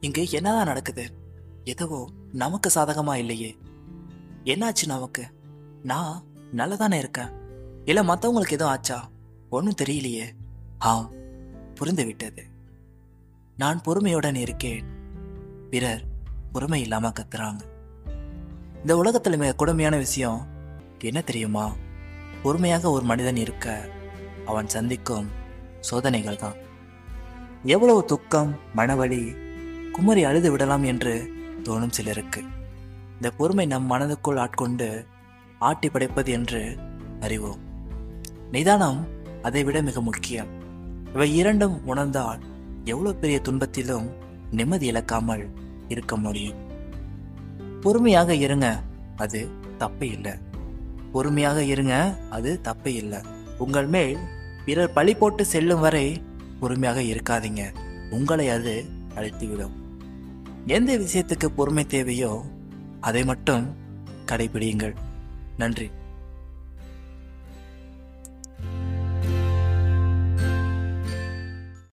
இங்கு என்னதான் நடக்குது? எதுவோ நமக்கு சாதகமா இல்லையே. என்னாச்சு நமக்கு? நான் நல்லதானே இருக்கேன். இல்ல மத்தவங்களுக்கு எதுவும் ஆச்சா? ஒன்றும் தெரியலையே. ஆம் புரிந்து விட்டது நான் பொறுமையுடன் இருக்கேன். பிறர் பொறுமை இல்லாம கத்துறாங்க. இந்த உலகத்துல மிக கொடுமையான விஷயம் என்ன தெரியுமா? பொறுமையாக ஒரு மனிதன் இருக்க அவன் சந்திக்கும் சோதனைகள் தான் எவ்வளவு துக்கம் மனவலி குமரி அழுது விடலாம் என்று தோணும் சிலருக்கு. இந்த பொறுமை நம் மனதுக்குள் ஆட்கொண்டு ஆட்டி படைப்பது என்று அறிவோம். நிதானம் அதை விட மிக முக்கியம். இவை இரண்டும் உணர்ந்தால் எவ்வளவு பெரிய துன்பத்திலும் நிம்மதி இழக்காமல் இருக்க முடியும். பொறுமையாக இருங்க அது தப்பு இல்லை. பொறுமையாக இருங்க அது தப்பு இல்லை. உங்கள் மேல் பிறர் பழி போட்டு செல்லும் வரை பொறுமையாக இருக்காதீங்க. உங்களை அது அழைத்துவிடும். எந்த விஷயத்துக்கு பொறுமை தேவையோ அதை மட்டும் கடைபிடியுங்கள். நன்றி.